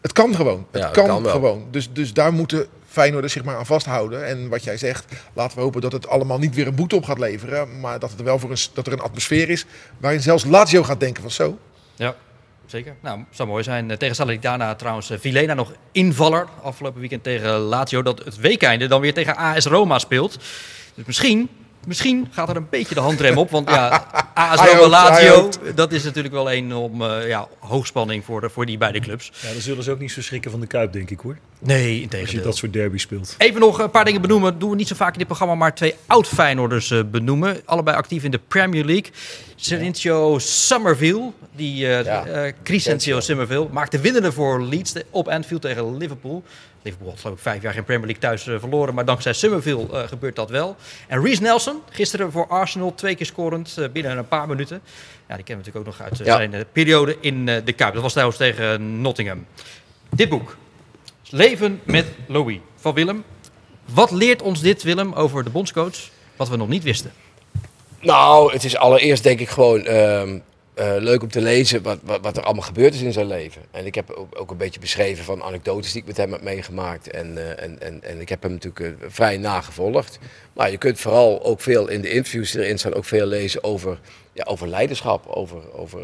Speaker 4: Het kan gewoon. Het
Speaker 3: Ja,
Speaker 4: kan, gewoon. Dus, dus daar moeten Feyenoorders zich maar aan vasthouden. En wat jij zegt, laten we hopen dat het allemaal niet weer een boete op gaat leveren. Maar dat, het er wel voor een, dat er een atmosfeer is waarin zelfs Lazio gaat denken van zo.
Speaker 1: Ja, zeker. Nou, zou mooi zijn. Eh, Tegen Salernitana trouwens eh, Vilena nog invaller. Afgelopen weekend tegen Lazio. Dat het weekeinde dan weer tegen AS Roma speelt. Dus misschien, misschien gaat er een beetje de handrem op. Want ja, AS
Speaker 4: Hij
Speaker 1: Roma
Speaker 4: hoopt, hij
Speaker 1: Lazio, dat is natuurlijk wel een om eh, ja, hoogspanning voor, de, voor die beide clubs.
Speaker 2: Ja, dan zullen ze ook niet zo schrikken van de Kuip, denk ik hoor.
Speaker 1: Nee,
Speaker 2: Als je
Speaker 1: integendeel.
Speaker 2: dat soort derby speelt.
Speaker 1: Even nog een paar dingen benoemen. Dat doen we niet zo vaak in dit programma, maar twee oud-Feyenoorders eh, benoemen. Allebei actief in de Premier League. Somerville, die eh
Speaker 3: Ja,
Speaker 1: eh, Crescencio Somerville, maakte winnende voor Leeds op Anfield tegen Liverpool. Liverpool had geloof ik vijf jaar geen Premier League thuis eh, verloren, maar dankzij Somerville eh, gebeurt dat wel. En Reece Nelson, gisteren voor Arsenal twee keer scorend eh, binnen een paar minuten. Ja, die kennen we natuurlijk ook nog uit
Speaker 3: Ja.
Speaker 1: zijn periode in de Kuip. Dat was trouwens tegen Nottingham. Dit boek, Leven met Louis van Willem. Wat leert ons dit, Willem, over de bondscoach? Wat we nog niet wisten.
Speaker 3: Nou, het is allereerst denk ik gewoon ehm, eh, leuk om te lezen wat, wat, wat er allemaal gebeurd is in zijn leven. En ik heb ook, ook een beetje beschreven van anekdotes die ik met hem heb meegemaakt. En, eh, en, en, en ik heb hem natuurlijk eh, vrij nagevolgd. Maar je kunt vooral ook veel in de interviews die erin staan ook veel lezen over, ja, over leiderschap, over, over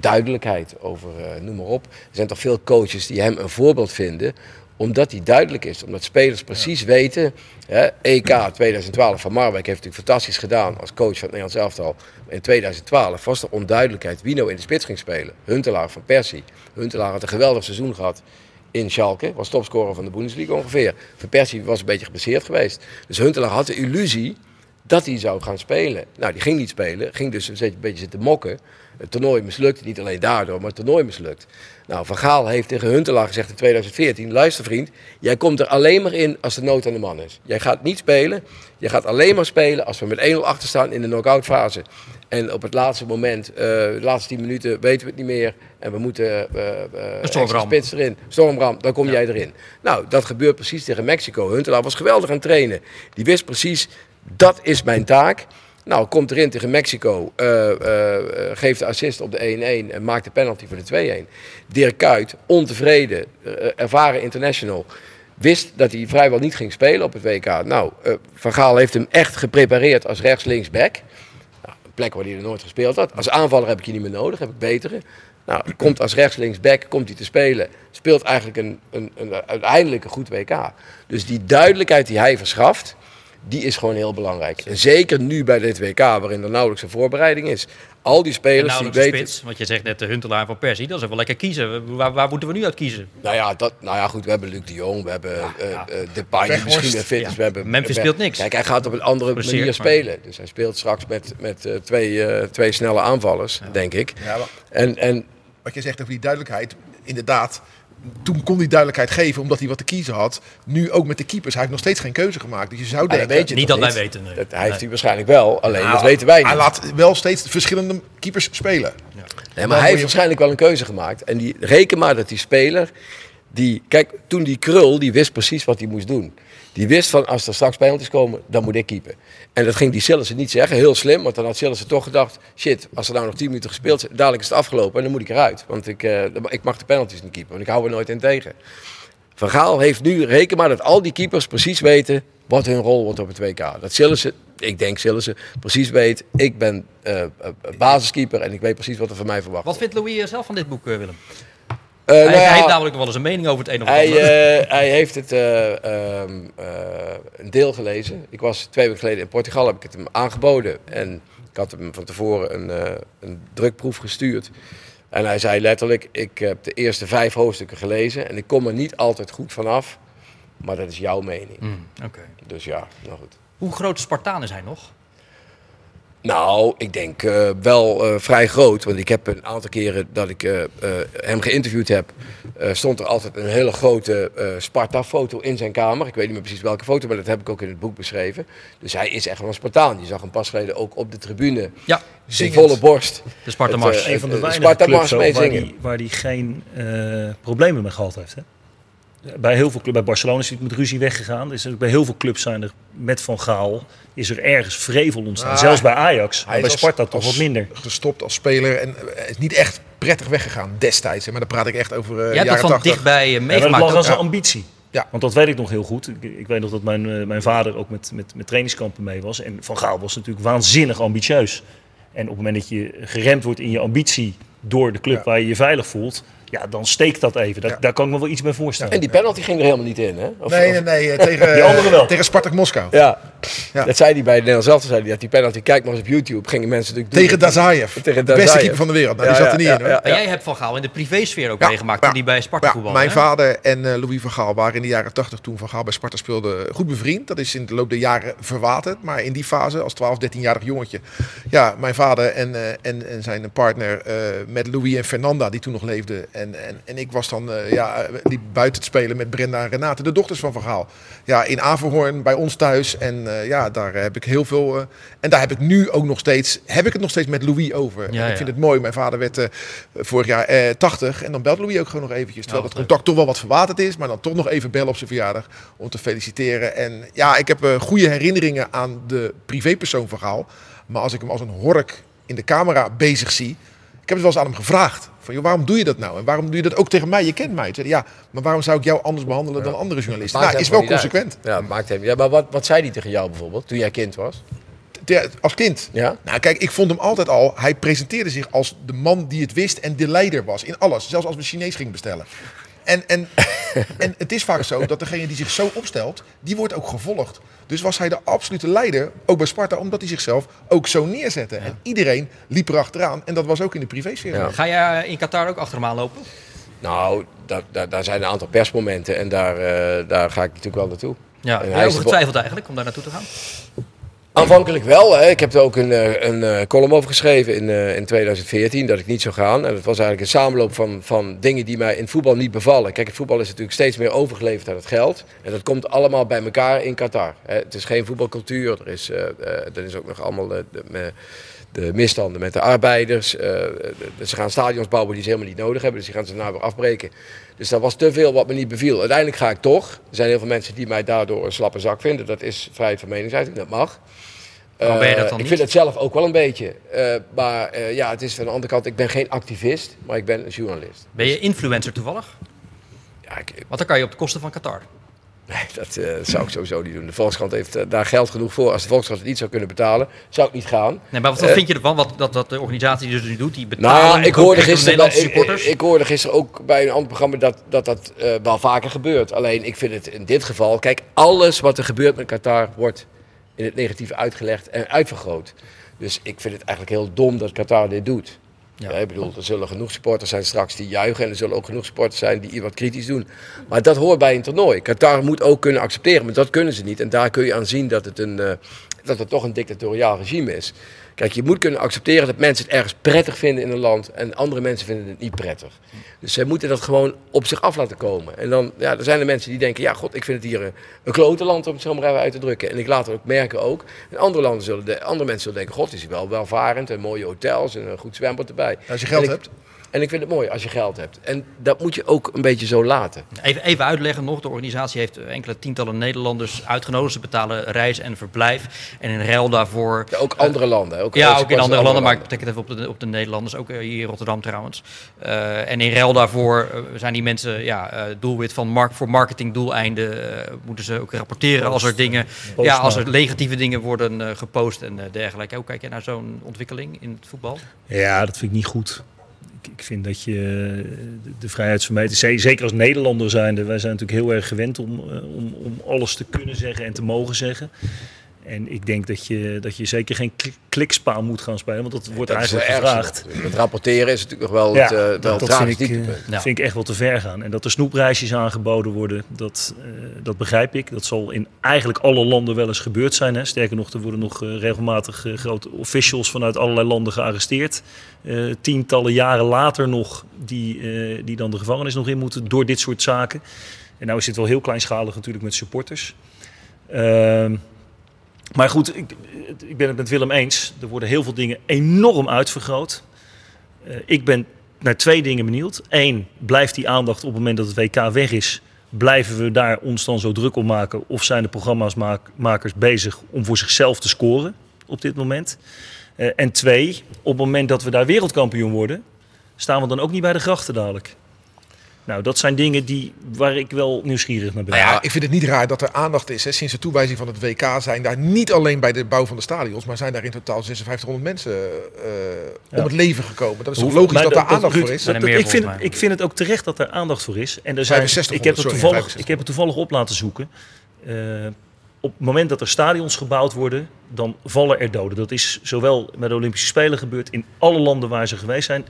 Speaker 3: duidelijkheid, over noem maar op. Er zijn toch veel coaches die hem een voorbeeld vinden omdat hij duidelijk is. Omdat spelers precies weten. Hè, EK 2012 van Marwijk heeft natuurlijk fantastisch gedaan als coach van het Nederlands elftal. In 2012 was er onduidelijkheid wie nou in de spits ging spelen. Huntelaar van Persie. Huntelaar had een geweldig seizoen gehad in Schalke. Was topscorer van de Bundesliga ongeveer. Van Persie was een beetje geblesseerd geweest. Dus Huntelaar had de illusie dat hij zou gaan spelen. Nou, die ging niet spelen. Ging dus een beetje zitten mokken. Het toernooi mislukt, niet alleen daardoor, maar het toernooi mislukt. Nou, Van Gaal heeft tegen Huntelaar gezegd in 2014, luister vriend, jij komt er alleen maar in als de nood aan de man is. Jij gaat niet spelen, je gaat alleen maar spelen als we met 1-0 achter staan in de knock-out fase. En op het laatste moment, uh, de laatste 10 minuten, weten we het niet meer. En we moeten uh, uh, spits erin. Stormram, dan kom jij erin. Nou, dat gebeurt precies tegen Mexico. Huntelaar was geweldig aan het trainen. Die wist precies, dat is mijn taak. Nou, komt erin tegen Mexico, uh, uh, geeft de assist op de 1-1 en maakt de penalty voor de 2-1. Dirk Kuyt, ontevreden, ervaren international, wist dat hij vrijwel niet ging spelen op het WK. Nou, Van Gaal heeft hem echt geprepareerd als rechts-links-back. Nou, een plek waar hij er nooit gespeeld had. Als aanvaller heb ik je niet meer nodig, heb ik betere. Nou, komt als rechts-links-back, komt hij te spelen. Speelt eigenlijk een, een, een, uiteindelijk een goed WK. Dus die duidelijkheid die hij verschaft die is gewoon heel belangrijk. En zeker nu bij dit WK, waarin er nauwelijks een voorbereiding is. Al die spelers die weten...
Speaker 1: Spits, want je zegt net de Huntelaar van Persie, dat is wel lekker kiezen. Waar, waar, moeten we nu uit kiezen?
Speaker 3: Nou ja, dat, nou ja, goed, we hebben Luc de Jong, we hebben ja, uh, uh, Depay die misschien weer fit is. We hebben,
Speaker 1: Memphis speelt niks.
Speaker 3: Kijk, hij gaat op een andere Precies, manier spelen. Dus hij speelt straks met, met uh, twee, twee snelle aanvallers, ja. denk ik. Ja,
Speaker 4: en, en, Wat je zegt over die duidelijkheid, inderdaad toen kon hij duidelijkheid geven omdat hij wat te kiezen had. Nu ook met de keepers. Hij heeft nog steeds geen keuze gemaakt. Dus je zou denken...
Speaker 1: Weet je niet dat wij weten. Nee.
Speaker 3: Dat hij heeft hij waarschijnlijk wel. Alleen dat weten wij niet.
Speaker 4: Hij laat wel steeds verschillende keepers spelen.
Speaker 3: Ja. Nee, maar hij heeft waarschijnlijk wel een keuze gemaakt. En die, reken maar dat die speler... Die, kijk, toen die krul, die wist precies wat hij moest doen. Die wist van als er straks penalties komen, dan moet ik keepen. En dat ging die Sillissen niet zeggen, heel slim. Want dan had Sillissen toch gedacht, shit, als er nou nog 10 minuten gespeeld zijn, dadelijk is het afgelopen en dan moet ik eruit. Want ik, uh, ik mag de penalties niet keepen, want ik hou er nooit in tegen. Van Gaal heeft nu, reken maar dat al die keepers precies weten wat hun rol wordt op het WK. Dat Sillissen, ik denk Sillissen, precies weet, ik ben uh, basiskeeper en ik weet precies wat er van mij verwacht
Speaker 1: Wat vindt Louis zelf van dit boek, Willem? Uh, hij, nou ja, hij, heeft namelijk nog wel eens een mening over het een of
Speaker 3: hij, andere. Uh, hij heeft het uh, um, een deel gelezen. Ik was twee weken geleden in Portugal, heb ik het hem aangeboden. En ik had hem van tevoren een, een drukproef gestuurd. En hij zei letterlijk, ik heb de eerste vijf hoofdstukken gelezen. En ik kom er niet altijd goed vanaf. Maar dat is jouw mening. Mm,
Speaker 1: okay.
Speaker 3: Dus ja, nou goed.
Speaker 1: Hoe groot Spartaan is hij nog?
Speaker 3: Nou, ik denk uh, wel uh, vrij groot. Want ik heb een aantal keren dat ik uh, hem geïnterviewd heb, stond er altijd een hele grote Sparta-foto in zijn kamer. Ik weet niet meer precies welke foto, maar dat heb ik ook in het boek beschreven. Dus hij is echt wel een Spartaan. Je zag hem pas geleden ook op de tribune.
Speaker 1: Ja,
Speaker 3: in volle borst.
Speaker 1: De Sparta-mars.
Speaker 2: een van de weinige clubs waar hij waar die geen problemen mee gehad heeft. Hè? Bij heel veel clubs, bij Barcelona is hij met ruzie weggegaan. Dus bij heel veel clubs zijn er met Van Gaal is er ergens vrevel ontstaan. Ah, Zelfs bij Ajax, bij Sparta toch wat minder.
Speaker 4: Gestopt als speler en uh, is niet echt prettig weggegaan destijds. Maar dan praat ik echt over uh,
Speaker 1: Jij
Speaker 4: jaren
Speaker 1: van
Speaker 4: 80.
Speaker 1: dichtbij uh, meegemaakt.
Speaker 2: Ja, dat als een ambitie. Ja. Want dat weet ik nog heel goed. Ik, ik weet nog dat mijn, uh, mijn vader ook met, met, met trainingskampen mee was. En Van Gaal was natuurlijk waanzinnig ambitieus. En op het moment dat je geremd wordt in je ambitie door de club ja. waar je je veilig voelt, ja, dan steekt dat even. Dat, ja. Daar kan ik me wel iets bij voorstellen.
Speaker 3: En die penalty ging er helemaal niet in, hè?
Speaker 4: Of, nee, nee, nee. Tegen, die andere wel. tegen Spartak Moskou.
Speaker 3: Ja. ja. Dat zei hij bij Nederland zelf. Zei hij dat die penalty, kijk maar eens op YouTube, gingen mensen natuurlijk
Speaker 4: Tegen Dazaev. Tegen Dazaev. Beste keeper van de wereld. Nou, die zat er niet in, hoor.
Speaker 1: En jij hebt Van Gaal in de privésfeer ook meegemaakt, toen die bij Sparta voetbalde.
Speaker 4: Mijn vader en uh, Louis van Gaal waren in de jaren 80, toen Van Gaal bij Sparta speelde, goed bevriend. Dat is in de loop der jaren verwaterd. Maar in die fase, als 12, 13-jarig jongetje, ja, mijn vader en, uh, en, en zijn partner uh, met Louis en Fernanda, die toen nog leefden, en, en, en ik was dan uh, ja, liep buiten te spelen met Brenda en Renate, de dochters van Van Gaal. Ja, in Averhoorn bij ons thuis. En uh, ja, daar heb ik heel veel. Uh, en daar heb ik nu ook nog steeds, heb ik het nog steeds met Louis over. Ja, ik ja. vind het mooi. Mijn vader werd vorig jaar 80 en dan belt Louis ook gewoon nog eventjes. Terwijl het contact toch wel wat verwaterd is, maar dan toch nog even bellen op zijn verjaardag om te feliciteren. En ja, ik heb goede herinneringen aan de privépersoon van Gaal. Maar als ik hem als een hork in de camera bezig zie, ik heb het wel eens aan hem gevraagd. Van, joh, waarom doe je dat nou? En waarom doe je dat ook tegen mij? Je kent mij. Zei, ja, maar waarom zou ik jou anders behandelen ja. dan andere journalisten? Nou, is wel consequent.
Speaker 3: Uit. Ja, maakt hem. Ja, maar wat, wat zei hij tegen jou bijvoorbeeld toen jij kind was?
Speaker 4: Als kind?
Speaker 3: Ja.
Speaker 4: Nou, kijk, ik vond hem altijd al. Hij presenteerde zich als de man die het wist en de leider was in alles. Zelfs als we Chinees gingen bestellen. En, en, en het is vaak zo dat degene die zich zo opstelt, die wordt ook gevolgd. Dus was hij de absolute leider, ook bij Sparta, omdat hij zichzelf ook zo neerzette. Ja. En iedereen liep erachteraan. En dat was ook in de privésfeer.
Speaker 1: Ja. Ga jij in Qatar ook achter hem aanlopen?
Speaker 3: Nou, daar, daar, daar zijn een aantal persmomenten en daar, uh, daar ga ik natuurlijk wel naartoe.
Speaker 1: Ja, en hij is getwijfeld eigenlijk om daar naartoe te gaan?
Speaker 3: Aanvankelijk wel. Hè. Ik heb er ook een, eh, een, een column over geschreven in, in 2014 dat ik niet zou gaan. En dat was eigenlijk een samenloop van, van dingen die mij in voetbal niet bevallen. Kijk, het voetbal is natuurlijk steeds meer overgeleverd aan het geld. En dat komt allemaal bij elkaar in Qatar. Hè. Het is geen voetbalcultuur. Er is, er is ook nog allemaal de, de misstanden met de arbeiders. ze gaan stadions bouwen die ze helemaal niet nodig hebben. Dus die gaan ze nou weer afbreken. Dus dat was te veel wat me niet beviel. Uiteindelijk ga ik toch. Er zijn heel veel mensen die mij daardoor een slappe zak vinden. Dat is vrijheid van meningsuiting, dat mag.
Speaker 1: Uh, ben je dat dan
Speaker 3: ik vind het zelf ook wel een beetje. Uh, maar ja, het is van de andere kant, ik ben geen activist, maar ik ben een journalist.
Speaker 1: Ben je influencer toevallig?
Speaker 3: Ja, ik,
Speaker 1: Want dan kan je op de kosten van Qatar.
Speaker 3: Nee, dat uh, zou ik sowieso niet doen. De Volkskrant heeft uh, daar geld genoeg voor. Als de Volkskrant het niet zou kunnen betalen, zou ik niet gaan.
Speaker 1: Nee, maar wat uh, vind je ervan? Wat, dat, dat de organisatie dus nu doet, die betalen
Speaker 3: nou, ik hoorde, gisteren supporters? Ik, ik, hoorde gisteren ook bij een ander programma dat dat, dat wel vaker gebeurt. Alleen ik vind het in dit geval... Kijk, alles wat er gebeurt met Qatar wordt in het negatieve uitgelegd en uitvergroot. Dus ik vind het eigenlijk heel dom dat Qatar dit doet. Ja. ik bedoel, er zullen genoeg supporters zijn straks die juichen. En er zullen ook genoeg supporters zijn die wat kritisch doen. Maar dat hoort bij een toernooi. Qatar moet ook kunnen accepteren, maar dat kunnen ze niet. En daar kun je aan zien dat het, een, uh, dat het toch een dictatoriaal regime is. Kijk, je moet kunnen accepteren dat mensen het ergens prettig vinden in een land en andere mensen vinden het niet prettig. Dus zij moeten dat gewoon op zich af laten komen. En dan ja, er zijn er mensen die denken, ja god, ik vind het hier een, een klote land om het zo maar even uit te drukken. En ik laat het ook merken ook. En andere, landen zullen de, andere mensen zullen denken, god, is hij wel welvarend en mooie hotels en een goed zwembad erbij.
Speaker 4: Als je geld
Speaker 3: ik,
Speaker 4: hebt.
Speaker 3: En ik vind het mooi als je geld hebt. En dat moet je ook een beetje zo laten.
Speaker 1: Even, even uitleggen nog. De organisatie heeft enkele tientallen Nederlanders uitgenodigd. Ze betalen reis en verblijf. En in ruil daarvoor...
Speaker 3: Ja, ook andere landen. Ook
Speaker 1: ja, ook in andere landen. Maar ik betekent even op de, op de Nederlanders. Ook hier in Rotterdam trouwens. Uh, en in ruil daarvoor uh, zijn die mensen ja, uh, doelwit van mark, voor marketingdoeleinden. moeten ze ook rapporteren als er dingen... Ja, als er negatieve dingen worden gepost en dergelijke. Hoe kijk je naar zo'n ontwikkeling in het voetbal?
Speaker 2: Ja, dat vind ik niet goed ik vind dat je de, de vrijheidsvermeten, zeker als Nederlander zijnde, wij zijn natuurlijk heel erg gewend om, om, om alles te kunnen zeggen en te mogen zeggen. En ik denk dat je, dat je zeker geen klikspaal moet gaan spelen, want dat wordt dat eigenlijk gevraagd.
Speaker 3: Het rapporteren is natuurlijk nog wel ja, het, uh, wel
Speaker 2: dat vind ik, uh, ja. vind ik echt wel te ver gaan. En dat er snoepreisjes aangeboden worden, dat, uh, dat begrijp ik. Dat zal in eigenlijk alle landen wel eens gebeurd zijn. Hè. Sterker nog, er worden nog regelmatig grote officials vanuit allerlei landen gearresteerd. tientallen jaren later nog, die, die dan de gevangenis nog in moeten door dit soort zaken. En nou is dit wel heel kleinschalig natuurlijk met supporters. Maar goed, ik, ik, ben het met Willem eens. Er worden heel veel dingen enorm uitvergroot. Uh, ik ben naar twee dingen benieuwd. Eén, blijft die aandacht op het moment dat het WK weg is? Blijven we daar ons dan zo druk op maken? Of zijn de programmamakers bezig om voor zichzelf te scoren op dit moment? Uh, en twee, op het moment dat we daar wereldkampioen worden, staan we dan ook niet bij de grachten dadelijk? Nou, dat zijn dingen die, waar ik wel nieuwsgierig naar ben.
Speaker 4: Nou ja, ik vind het niet raar dat er aandacht is. Hè. Sinds de toewijzing van het WK zijn daar niet alleen bij de bouw van de stadions, maar zijn daar in totaal 5600 mensen uh, ja. om het leven gekomen. Dat is toch logisch dat, daar aandacht voor is?
Speaker 2: Dat, ik, vind, ik vind het ook terecht dat er aandacht voor is. En er zijn, ik, heb het toevallig, ik heb het toevallig op laten zoeken. Uh, op het moment dat er stadions gebouwd worden, dan vallen er doden. Dat is zowel met de Olympische Spelen gebeurd in alle landen waar ze geweest zijn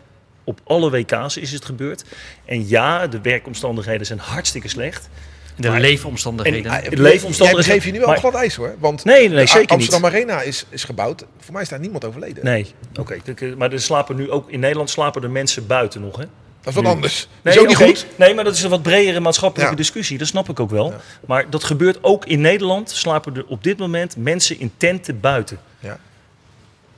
Speaker 2: op alle WK's is het gebeurd. En ja, de werkomstandigheden zijn hartstikke slecht.
Speaker 1: De maar, leefomstandigheden.
Speaker 4: En, de leefomstandigheden. Jij geef je nu wel maar, glad ijs hoor. Want
Speaker 2: nee, nee, zeker
Speaker 4: Amsterdam
Speaker 2: niet.
Speaker 4: Arena is, is gebouwd. Voor mij is daar niemand overleden.
Speaker 2: Nee, oké. Okay. Maar er slapen nu ook in Nederland slapen er mensen buiten nog. Hè?
Speaker 4: Dat is wat nu. anders.
Speaker 2: Nee,
Speaker 4: is ook niet
Speaker 2: okay.
Speaker 4: goed.
Speaker 2: Nee, maar dat is een wat bredere maatschappelijke ja. discussie. Dat snap ik ook wel. Ja. Maar dat gebeurt ook in Nederland. Slapen er op dit moment mensen in tenten buiten.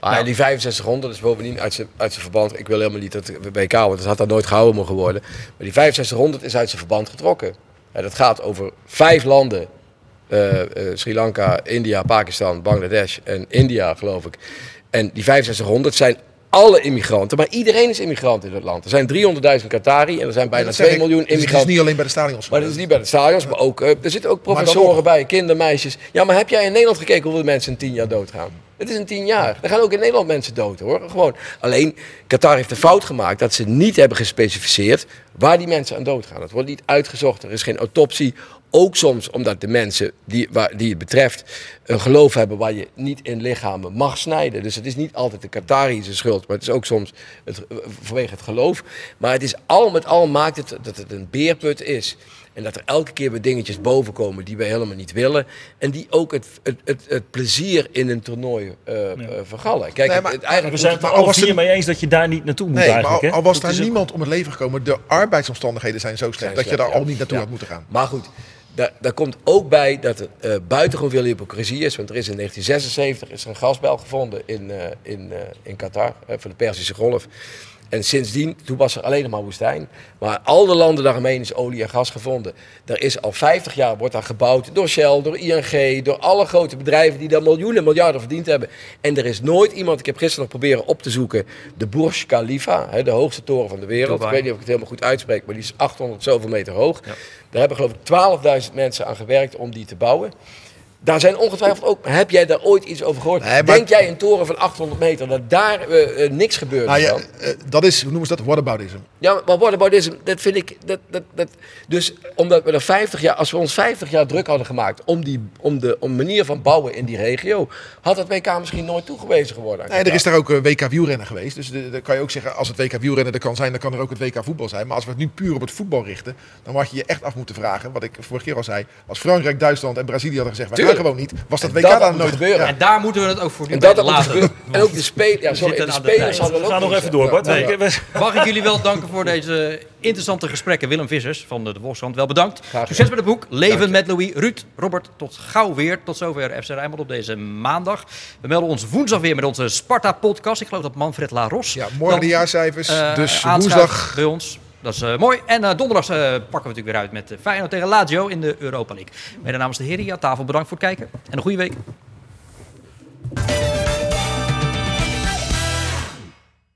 Speaker 4: Ja.
Speaker 3: Ah, nou. die 6500 is bovendien uit zijn, uit zijn verband. Ik wil helemaal niet dat WK, want dat had daar nooit gehouden mogen worden. Maar die 6500 is uit zijn verband getrokken. Ja, dat gaat over vijf landen. Uh, uh, Sri Lanka, India, Pakistan, Bangladesh en India, geloof ik. En die 6500 zijn alle immigranten, maar iedereen is immigrant in het land. Er zijn 300.000 Qatari en er zijn bijna 2 miljoen immigranten.
Speaker 4: Dus het is niet alleen bij de stadions.
Speaker 3: Maar dat is niet bij de stadions, maar ook, uh, er zitten ook professoren bij, kindermeisjes. Ja, maar heb jij in Nederland gekeken hoeveel mensen in 10 jaar doodgaan? Het is een tien jaar. Er gaan ook in Nederland mensen dood hoor. Gewoon. Alleen, Qatar heeft de fout gemaakt dat ze niet hebben gespecificeerd waar die mensen aan doodgaan. Het wordt niet uitgezocht. Er is geen autopsie. Ook soms omdat de mensen die, waar, die het betreft een geloof hebben waar je niet in lichamen mag snijden. Dus het is niet altijd de Qatarische schuld, maar het is ook soms het, vanwege het geloof. Maar het is al met al maakt het dat het een beerput is. En dat er elke keer weer dingetjes boven komen die wij helemaal niet willen. En die ook het, het, het, het plezier in een toernooi uh, vergallen. Kijk,
Speaker 2: nee, maar, het, eigenlijk we zijn het al hier mee eens dat je daar niet naartoe moet nee, eigenlijk.
Speaker 4: Maar al, al was daar niemand om het leven gekomen, de arbeidsomstandigheden zijn zo slecht dat je daar al niet naartoe had moeten gaan.
Speaker 3: Maar goed, daar, daar, komt ook bij dat er uh, buitengewoon veel hypocrisie is. Want er is in 1976 is er een gasbel gevonden in, uh, in, uh, in Qatar, voor de Perzische Golf. En sindsdien, toen was er alleen nog maar woestijn. Maar al de landen daaromheen is olie en gas gevonden. Er is al 50 jaar wordt daar gebouwd door Shell, door ING, door alle grote bedrijven die daar miljoenen, miljarden verdiend hebben. En er is nooit iemand, ik heb gisteren nog proberen op te zoeken, de Burj Khalifa, hè, de hoogste toren van de wereld. Ik weet niet of ik het helemaal goed uitspreek, maar die is 800 zoveel meter hoog. Ja. Daar hebben geloof ik 12.000 mensen aan gewerkt om die te bouwen. Daar zijn ongetwijfeld ook. Heb jij daar ooit iets over gehoord? Nee, Denk jij een toren van 800 meter dat daar uh, uh, niks gebeurt?
Speaker 4: Nou, ja, uh, dat is, hoe noemen ze dat? Whataboutism.
Speaker 3: Ja, maar whataboutism, dat vind ik. Dat, dat, dat, dus omdat we er 50 jaar, als we ons 50 jaar druk hadden gemaakt om, die, om de om manier van bouwen in die regio, had het WK misschien nooit toegewezen geworden.
Speaker 4: Nee, er is daar ook WK wielrennen geweest. Dus dan kan je ook zeggen, als het WK wielrennen er kan zijn, dan kan er ook het WK voetbal zijn. Maar als we het nu puur op het voetbal richten, dan had je je echt af moeten vragen, wat ik vorige keer al zei, als Frankrijk, Duitsland en Brazilië hadden gezegd, gewoon niet, was dat WK dan nooit
Speaker 1: gebeuren. En daar moeten we het ook voor
Speaker 3: doen. En, dat laten. en ook de, speel, ja, sorry, de spelers hadden
Speaker 2: we gaan nog even door, Bart.
Speaker 1: Mag ik jullie wel danken voor deze interessante gesprekken. Willem Vissers van de, de Volkskrant, wel bedankt. Succes met het boek. Leven met Louis. Ruud, Robert, tot gauw weer. Tot zover FC Rijnmond op deze maandag. We melden ons woensdag weer met onze Sparta-podcast. Ik geloof dat Manfred Laros...
Speaker 4: Ja, morgen de jaarcijfers. Uh, dus woensdag...
Speaker 1: bij ons dat is eh, mooi. En eh, uh, donderdag eh, pakken we natuurlijk weer uit met Feyenoord tegen Lazio in de Europa League. Mede namens de heren hier aan tafel bedankt voor het kijken en een goede week.